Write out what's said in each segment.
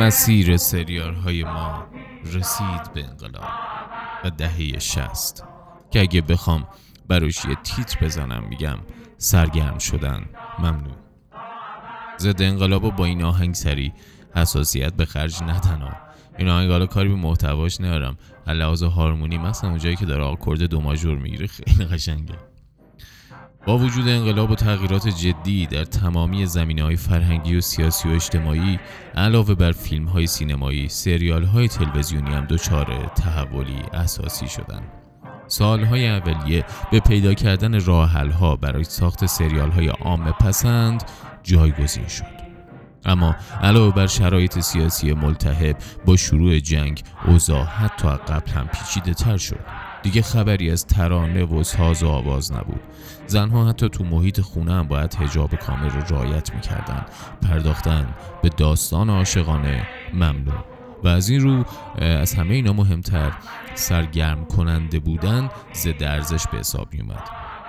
مسیر سریال های ما رسید به انقلاب و دهه شست که اگه بخوام براش یه تیتر بزنم میگم سرگرم شدن ممنون. ضد انقلاب با این آهنگ سری حساسیت به خرج ندنا این آهنگ حالا کاری به محتواش ندارم. لحاظ هارمونی مثلا اونجایی که داره آکورد دو ماژور می‌گیره خیلی قشنگه. با وجود انقلاب و تغییرات جدی در تمامی زمینه های فرهنگی و سیاسی و اجتماعی علاوه بر فیلم های سینمایی سریال های تلویزیونی هم دچار تحولی اساسی شدند. سالهای اولیه به پیدا کردن راه ها برای ساخت سریال های عام پسند جایگزین شد اما علاوه بر شرایط سیاسی ملتهب با شروع جنگ اوضاع حتی قبل هم پیچیده تر شد دیگه خبری از ترانه و ساز و آواز نبود. زنها حتی تو محیط خونه هم باید هجاب کامل رو رعایت می‌کردن. پرداختن به داستان عاشقانه ممنوع. و از این رو از همه اینا مهمتر سرگرم کننده بودن ضد ارزش به حساب می اومد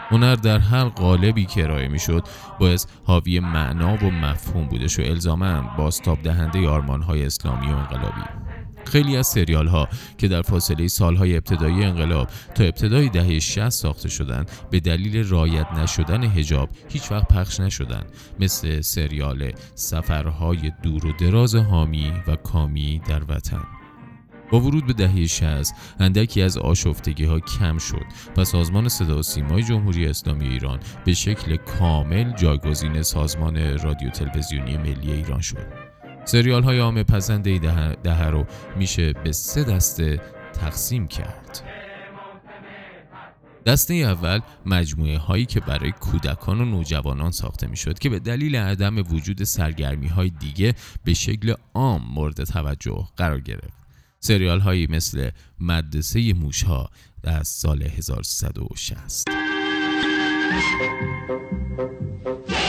هنر در هر قالبی که ارائه می‌شد باید حاوی معنا و مفهوم بودش و الزاما باستاب دهنده آرمان های اسلامی و انقلابی. خیلی از سریال ها که در فاصله سالهای ابتدایی انقلاب تا ابتدای دهه 60 ساخته شدند به دلیل رایت نشدن هجاب هیچ وقت پخش نشدند مثل سریال سفرهای دور و دراز حامی و کامی در وطن. با ورود به دهه 60 اندکی از آشفتگی ها کم شد و سازمان صدا و سیمای جمهوری اسلامی ایران به شکل کامل جایگزین سازمان رادیو تلویزیونی ملی ایران شد. سریال های عامه پسند ده, ده رو میشه به سه دسته تقسیم کرد. دسته اول مجموعه هایی که برای کودکان و نوجوانان ساخته می‌شد که به دلیل عدم وجود سرگرمی های دیگه به شکل عام مورد توجه قرار گرفت. سریال هایی مثل مدرسه موش ها از سال 1360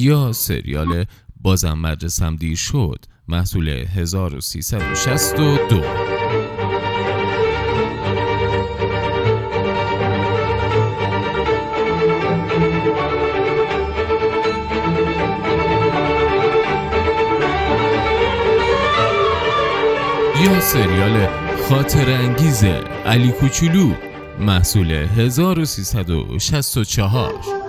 یا سریال بازم مدرسم دیر شد. محصول 1362 یا سریال خاطر انگیز علی کوچولو محصول 1364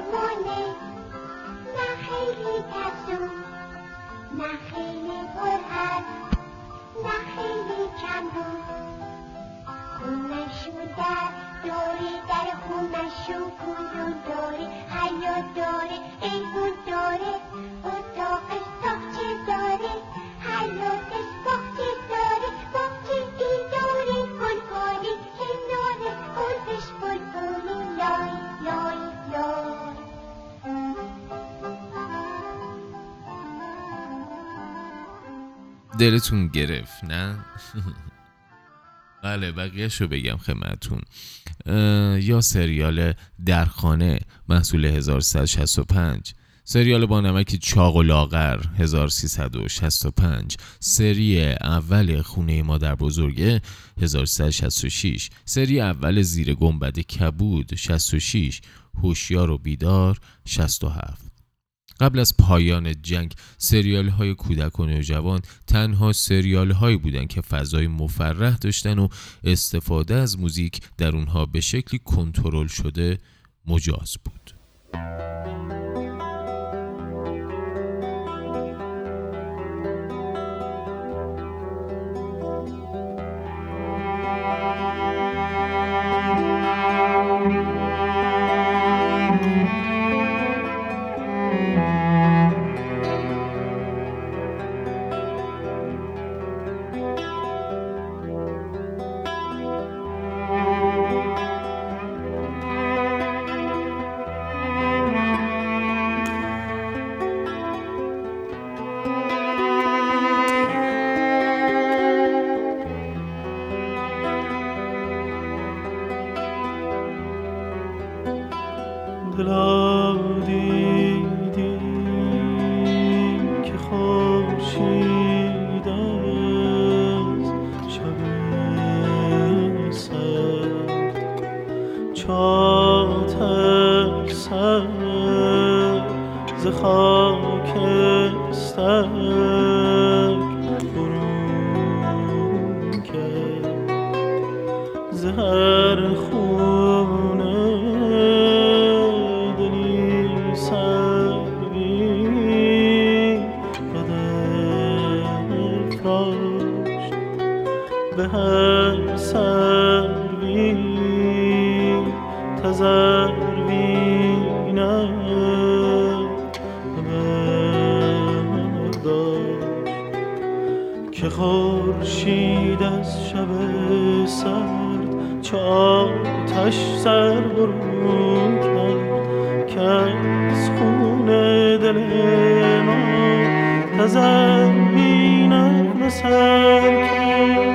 مونه نه خیلی گزو نه خیلی پرهد نه خیلی کم بود خونشو در دوری در خونشو کدو داره حیات داره ایمون داره اتاقش دلتون گرفت نه؟ بله بقیهش رو بگم خدمتتون. یا سریال درخانه محصول 1365 سریال با نمک چاق و لاغر 1365 سری اول خونه مادر بزرگه 1366 سری اول زیر گنبد کبود 66 هوشیار و بیدار 67 قبل از پایان جنگ سریال های کودک و نوجوان تنها سریال هایی بودند که فضای مفرح داشتن و استفاده از موزیک در اونها به شکلی کنترل شده مجاز بود. چاتر سر چه آتش سر برون کرد از خون دل ما تزروینت به سر کرد.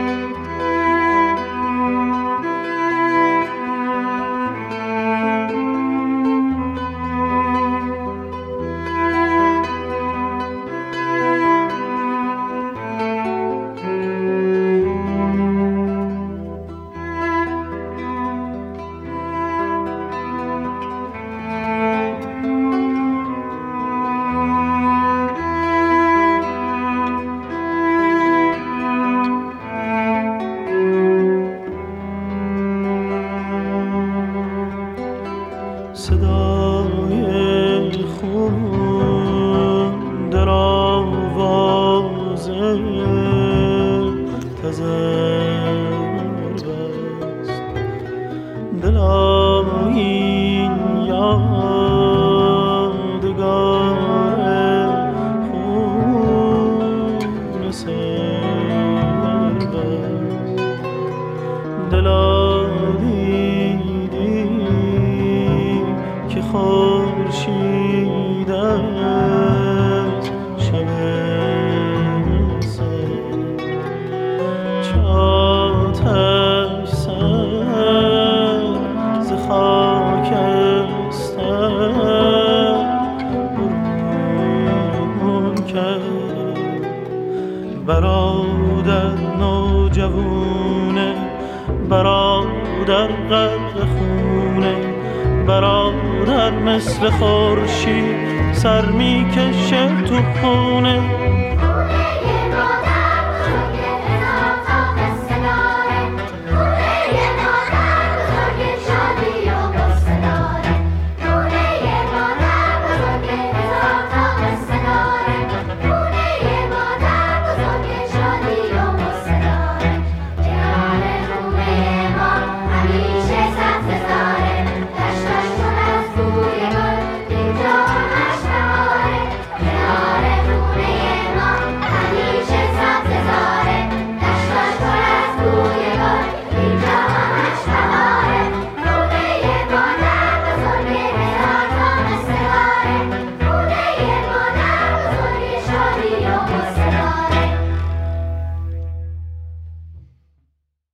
سر می‌کشه تو خونه.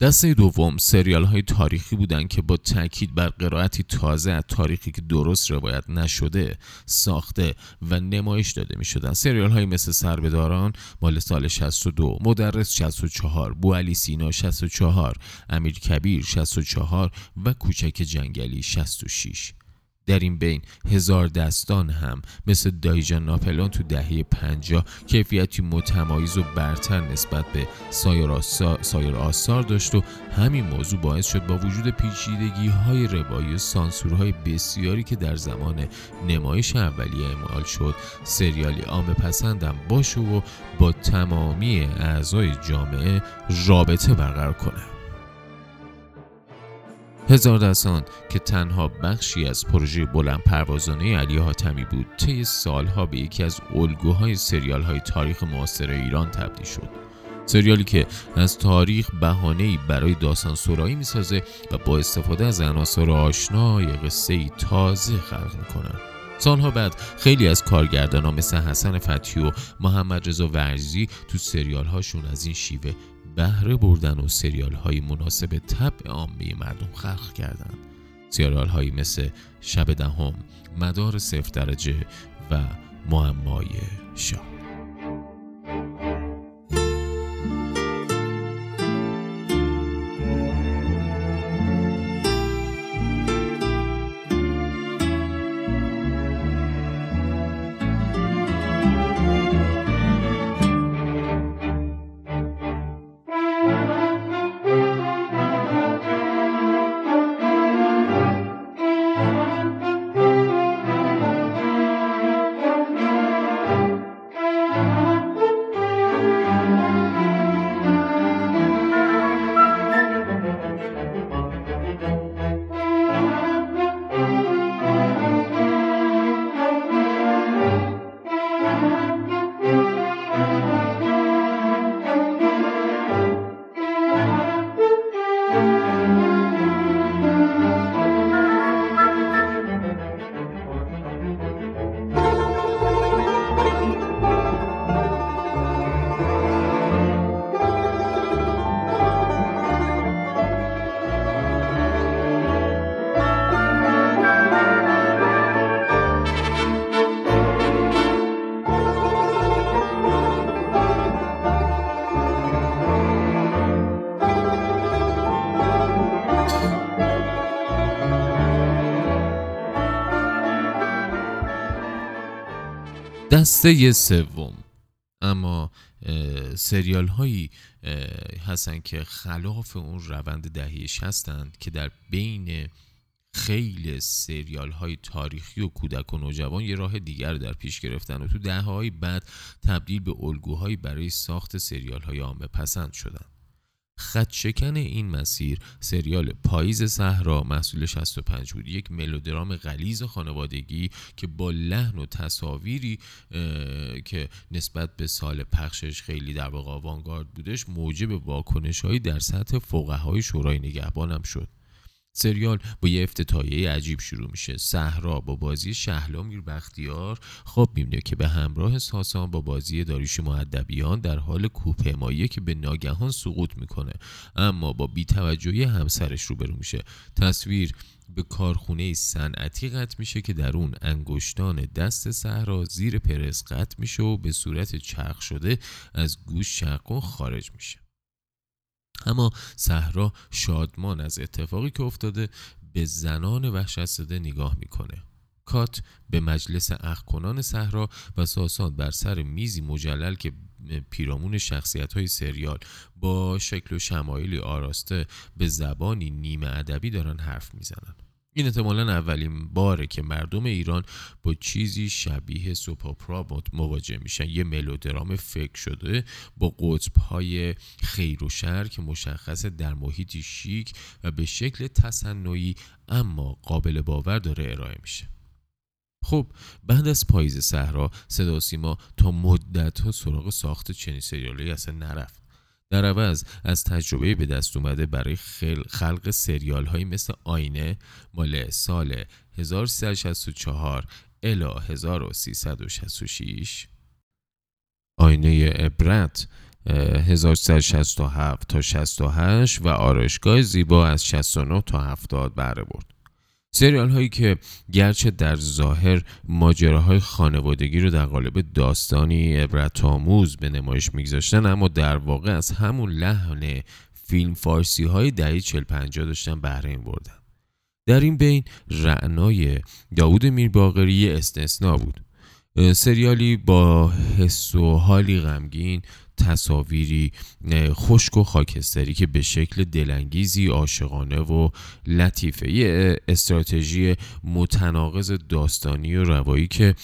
دسته دوم سریال های تاریخی بودند که با تاکید بر قرائتی تازه از تاریخی که درست روایت نشده ساخته و نمایش داده می شدن سریال های مثل سربداران مال سال 62 مدرس 64 بوالی سینا 64 امیر کبیر 64 و کوچک جنگلی 66 در این بین. هزار دستان هم مثل دایجان ناپلون تو دهه پنجاه کیفیتی متمایز و برتر نسبت به سایر, آسا... سایر آثار داشت و همین موضوع باعث شد با وجود پیچیدگی های روایی و سانسورهای بسیاری که در زمان نمایش اولیه اعمال شد سریالی عام پسندم باشه و با تمامی اعضای جامعه رابطه برقرار کنه هزار دستان که تنها بخشی از پروژه بلند پروازانه علی حاتمی بود طی سالها به یکی از الگوهای سریال های تاریخ معاصر ایران تبدیل شد. سریالی که از تاریخ بهانه‌ای برای داستان سرایی می‌سازه و با استفاده از عناصر آشنای قصه تازه خلق می‌کنه. سالها بعد خیلی از کارگردانان مثل حسن فتحی و محمد رضا ورزی تو سریال هاشون از این شیوه بهره بردن و سریال های مناسب طبع عامه مردم خلق کردند سریال هایی مثل شب دهم مدار صفر درجه و معمای شاه. دسته سوم. اما سریال هایی هستن که خلاف اون روند دهی هستند که در بین خیلی سریال های تاریخی و کودک و نوجوان یه راه دیگر در پیش گرفتن و تو دهه های بعد تبدیل به الگوهایی برای ساخت سریال های پسند شدن. خدشکن این مسیر سریال پاییز صحرا محصول 65 بود. یک ملودرام غلیز خانوادگی که با لحن و تصاویری که نسبت به سال پخشش خیلی در واقع آوانگارد بودش موجب واکنش در سطح فقهای شورای نگهبان هم شد. سریال با یه افتتاحیه عجیب شروع میشه. صحرا با بازی شهلا میر بختیار خواب می‌بینه که به همراه ساسان با بازی داریوش معدبیان در حال کوهپیمایی که به ناگهان سقوط می‌کنه. اما با بیتوجهی همسرش روبرو میشه. تصویر به کارخونه صنعتی قطع میشه که در اون انگشتان دست صحرا زیر پرس قطع میشه و به صورت چرخ شده از گوش چرخ خارج میشه. اما صحرا شادمان از اتفاقی که افتاده به زنان وحشت زده نگاه می‌کنه. کات به مجلس اخکنان صحرا و ساسان بر سر میزی مجلل که پیرامون شخصیت های سریال با شکل و شمایلی آراسته به زبانی نیمه ادبی دارن حرف می‌زنن. این احتمالا اولین باره که مردم ایران با چیزی شبیه سوپاپرا مواجه میشن. یه ملودرام فکر شده با قطب های خیر و شر که مشخص در محیطی شیک و به شکل تصنعی اما قابل باور داره ارائه میشه. خب بعد از پاییز صحرا صدا سیما تا مدت ها سراغ ساخت چنین سریالی اصلا نرفت. در عوض از تجربه به دست اومده برای خلق سریال هایی مثل آینه مال سال 1364 الا 1366 آینه عبرت 1367 تا 68 و آرایشگاه زیبا از 69 تا 70 بره برد سریال هایی که گرچه در ظاهر ماجراهای خانوادگی رو در قالب داستانی عبرت آموز به نمایش میگذاشتن اما در واقع از همون لحن فیلم فارسی های دهی 40 50 داشتن بهره این بردن. در این بین رعنای داوود میرباقری استثنا بود. سریالی با حس و حالی غمگین تصاویری خشک و خاکستری که به شکل دلانگیزی عاشقانه و لطیفه. یه استراتژی متناقض داستانی و روایی که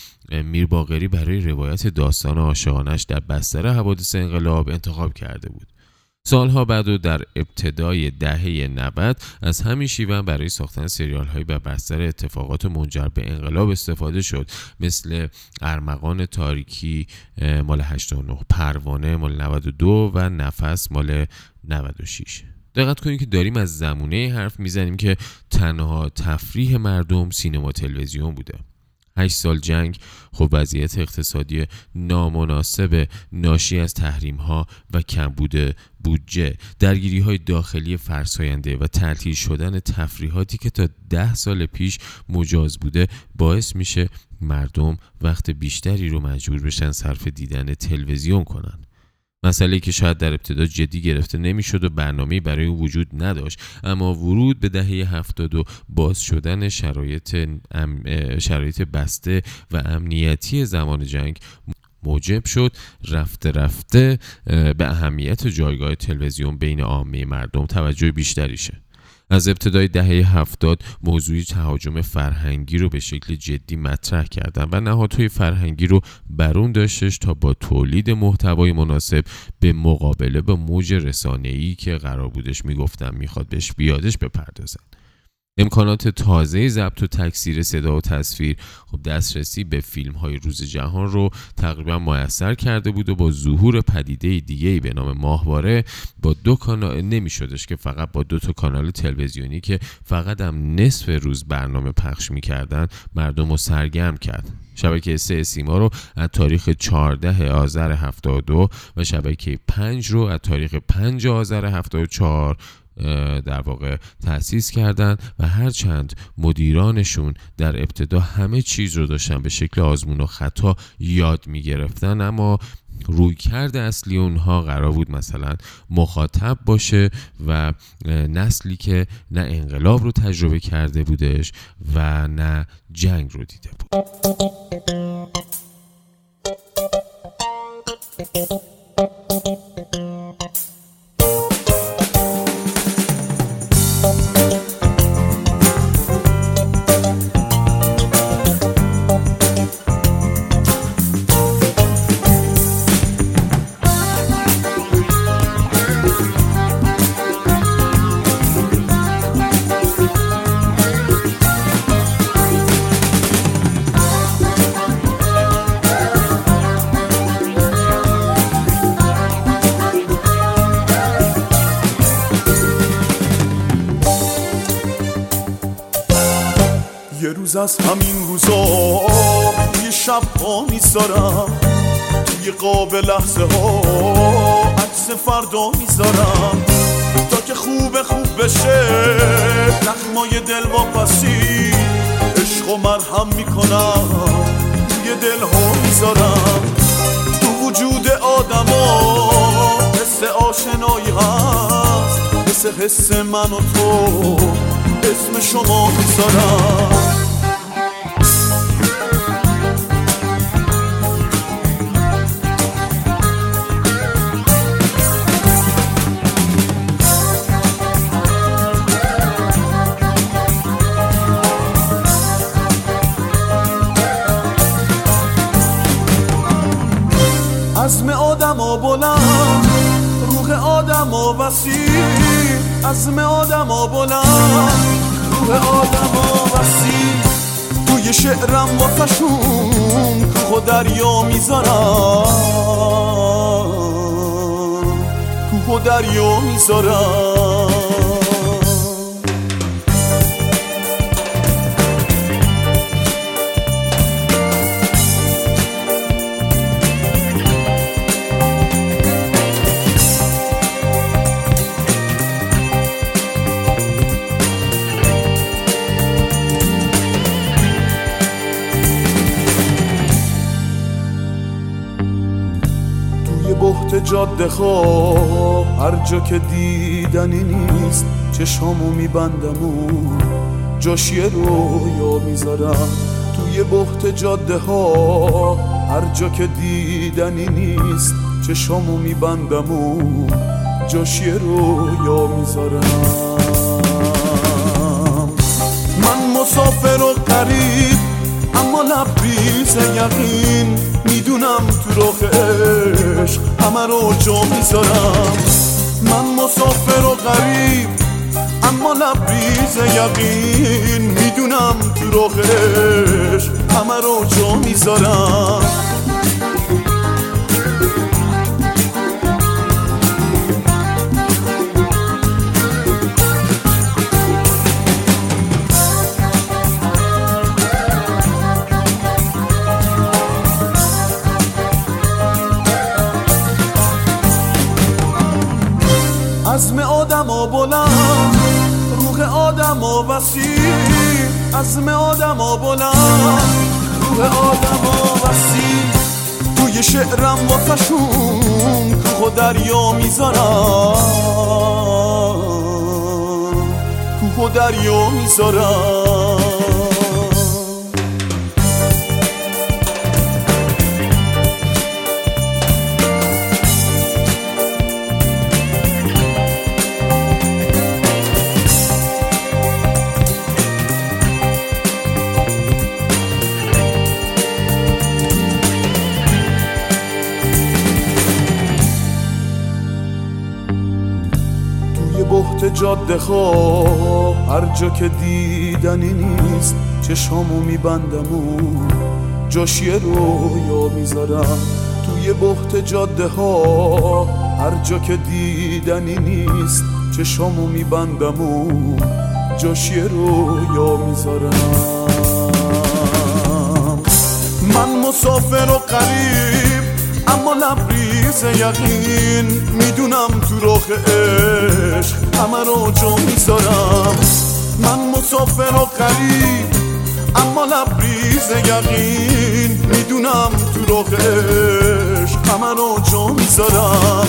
میر باقری برای روایت داستان عاشقانش در بستر حوادث انقلاب انتخاب کرده بود. سالها بعد و در ابتدای دهه 90 از همین شیوه برای ساختن سریال های بر بستر اتفاقات منجر به انقلاب استفاده شد. مثل ارمغان تاریکی مال 89 پروانه مال 92 و نفس مال 96 دقت کنید که داریم از زمونه حرف می‌زنیم که تنها تفریح مردم سینما تلویزیون بوده. هشت سال جنگ خب وضعیت اقتصادی نامناسب ناشی از تحریم ها و کمبود بودجه. درگیری های داخلی فرساینده و تعطیل شدن تفریحاتی که تا ده سال پیش مجاز بوده باعث میشه مردم وقت بیشتری رو مجبور بشن صرف دیدن تلویزیون کنن. مسئله که شاید در ابتدا جدی گرفته نمی‌شد و برنامه برای او وجود نداشت. اما ورود به دهه هفتاد و باز شدن شرایط, شرایط بسته و امنیتی زمان جنگ موجب شد. رفته رفته به اهمیت جایگاه تلویزیون بین عامه مردم توجه بیشتری شه. از ابتدای دهه هفتاد موضوعی تهاجم فرهنگی رو به شکل جدی مطرح کردن و نهادهای فرهنگی رو برون داشتش تا با تولید محتوای مناسب به مقابله با موج رسانه‌ای که قرار بودش می‌گفتم می‌خواد بهش بیادش بپردازن. امکانات تازه ضبط و تکثیر صدا و تصویر خب دسترسی به فیلم های روز جهان رو تقریبا میسر کرده بود و با ظهور پدیده دیگه به نام ماهواره با دو کانال نمی شدش که فقط با دو تا کانال تلویزیونی که فقط هم نصف روز برنامه پخش می‌کردن مردم رو سرگرم کرد. شبکه سه سیما رو از تاریخ 14 آذر 72 و شبکه 5 رو از تاریخ 5 آذر 74 در واقع تأسیس کردن و هرچند مدیرانشون در ابتدا همه چیز رو داشتن به شکل آزمون و خطا یاد می‌گرفتن اما روی کرده اصلی اونها قرار بود مثلا مخاطب باشه و نسلی که نه انقلاب رو تجربه کرده بودش و نه جنگ رو دیده بود. از همین روزا یه شب ها می‌ذارم. توی قاب لحظه ها عکس فردا می‌ذارم. تا که خوب خوب بشه نخمای دل واپسی عشق و مرهم می‌کنم. توی دل ها می‌ذارم. تو وجود آدما حس آشنایی هست. مثل حس من و تو اسم شما می‌ذارم. آدم ها بلند روح آدم ها وسیع عزم آدم ها بلند روح آدم ها وسیع توی شعرم واسشون کوه و دریا می‌ذارم. کوه و دریا می‌ذارم. جاده ها هر جا که دیدنی نیست چشامو میبندم و جاش یه رویا می‌ذارم. توی بحت جاده ها هر جا که دیدنی نیست چشامو میبندم و جاش یه رویا می‌ذارم. من مسافر و قریب اما لبریز یقین می‌دونم تو راه عشق همه رو جا می‌ذارم. من مسافر و غریب اما لبریز یقین می‌دونم تو راه عشق همه رو جا می‌ذارم. وسیع عزم آدم ها بلند. روح آدم ها وسیع توی شعرم واسشون کوه و دریا می‌ذارم. کوه و دریا می‌ذارم. جاده ها هر جا که دیدنی نیست چشامو میبندم و جاش یه رویا می‌ذارم. توی بحت جاده ها هر جا که دیدنی نیست چشامو میبندم و جاش یه رویا می‌ذارم. من مسافر و قریب اما لبریز یقین می‌دونم تو راه عشق همه رو جا می‌ذارم. من مسافر و قریب اما لبریز یقین می‌دونم تو راه عشق همه رو جا می‌ذارم.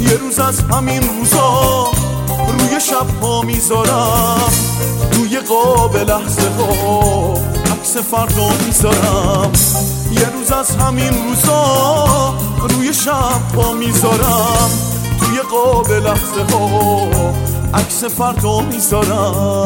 یه روز از همین روزا روی شب ها می‌ذارم. روی قاب لحظه ها عکس فردا می‌ذارم. یه روز از همین روزا روی شب ها می‌ذارم. توی قاب لحظه ها عکس فردا می‌ذارم.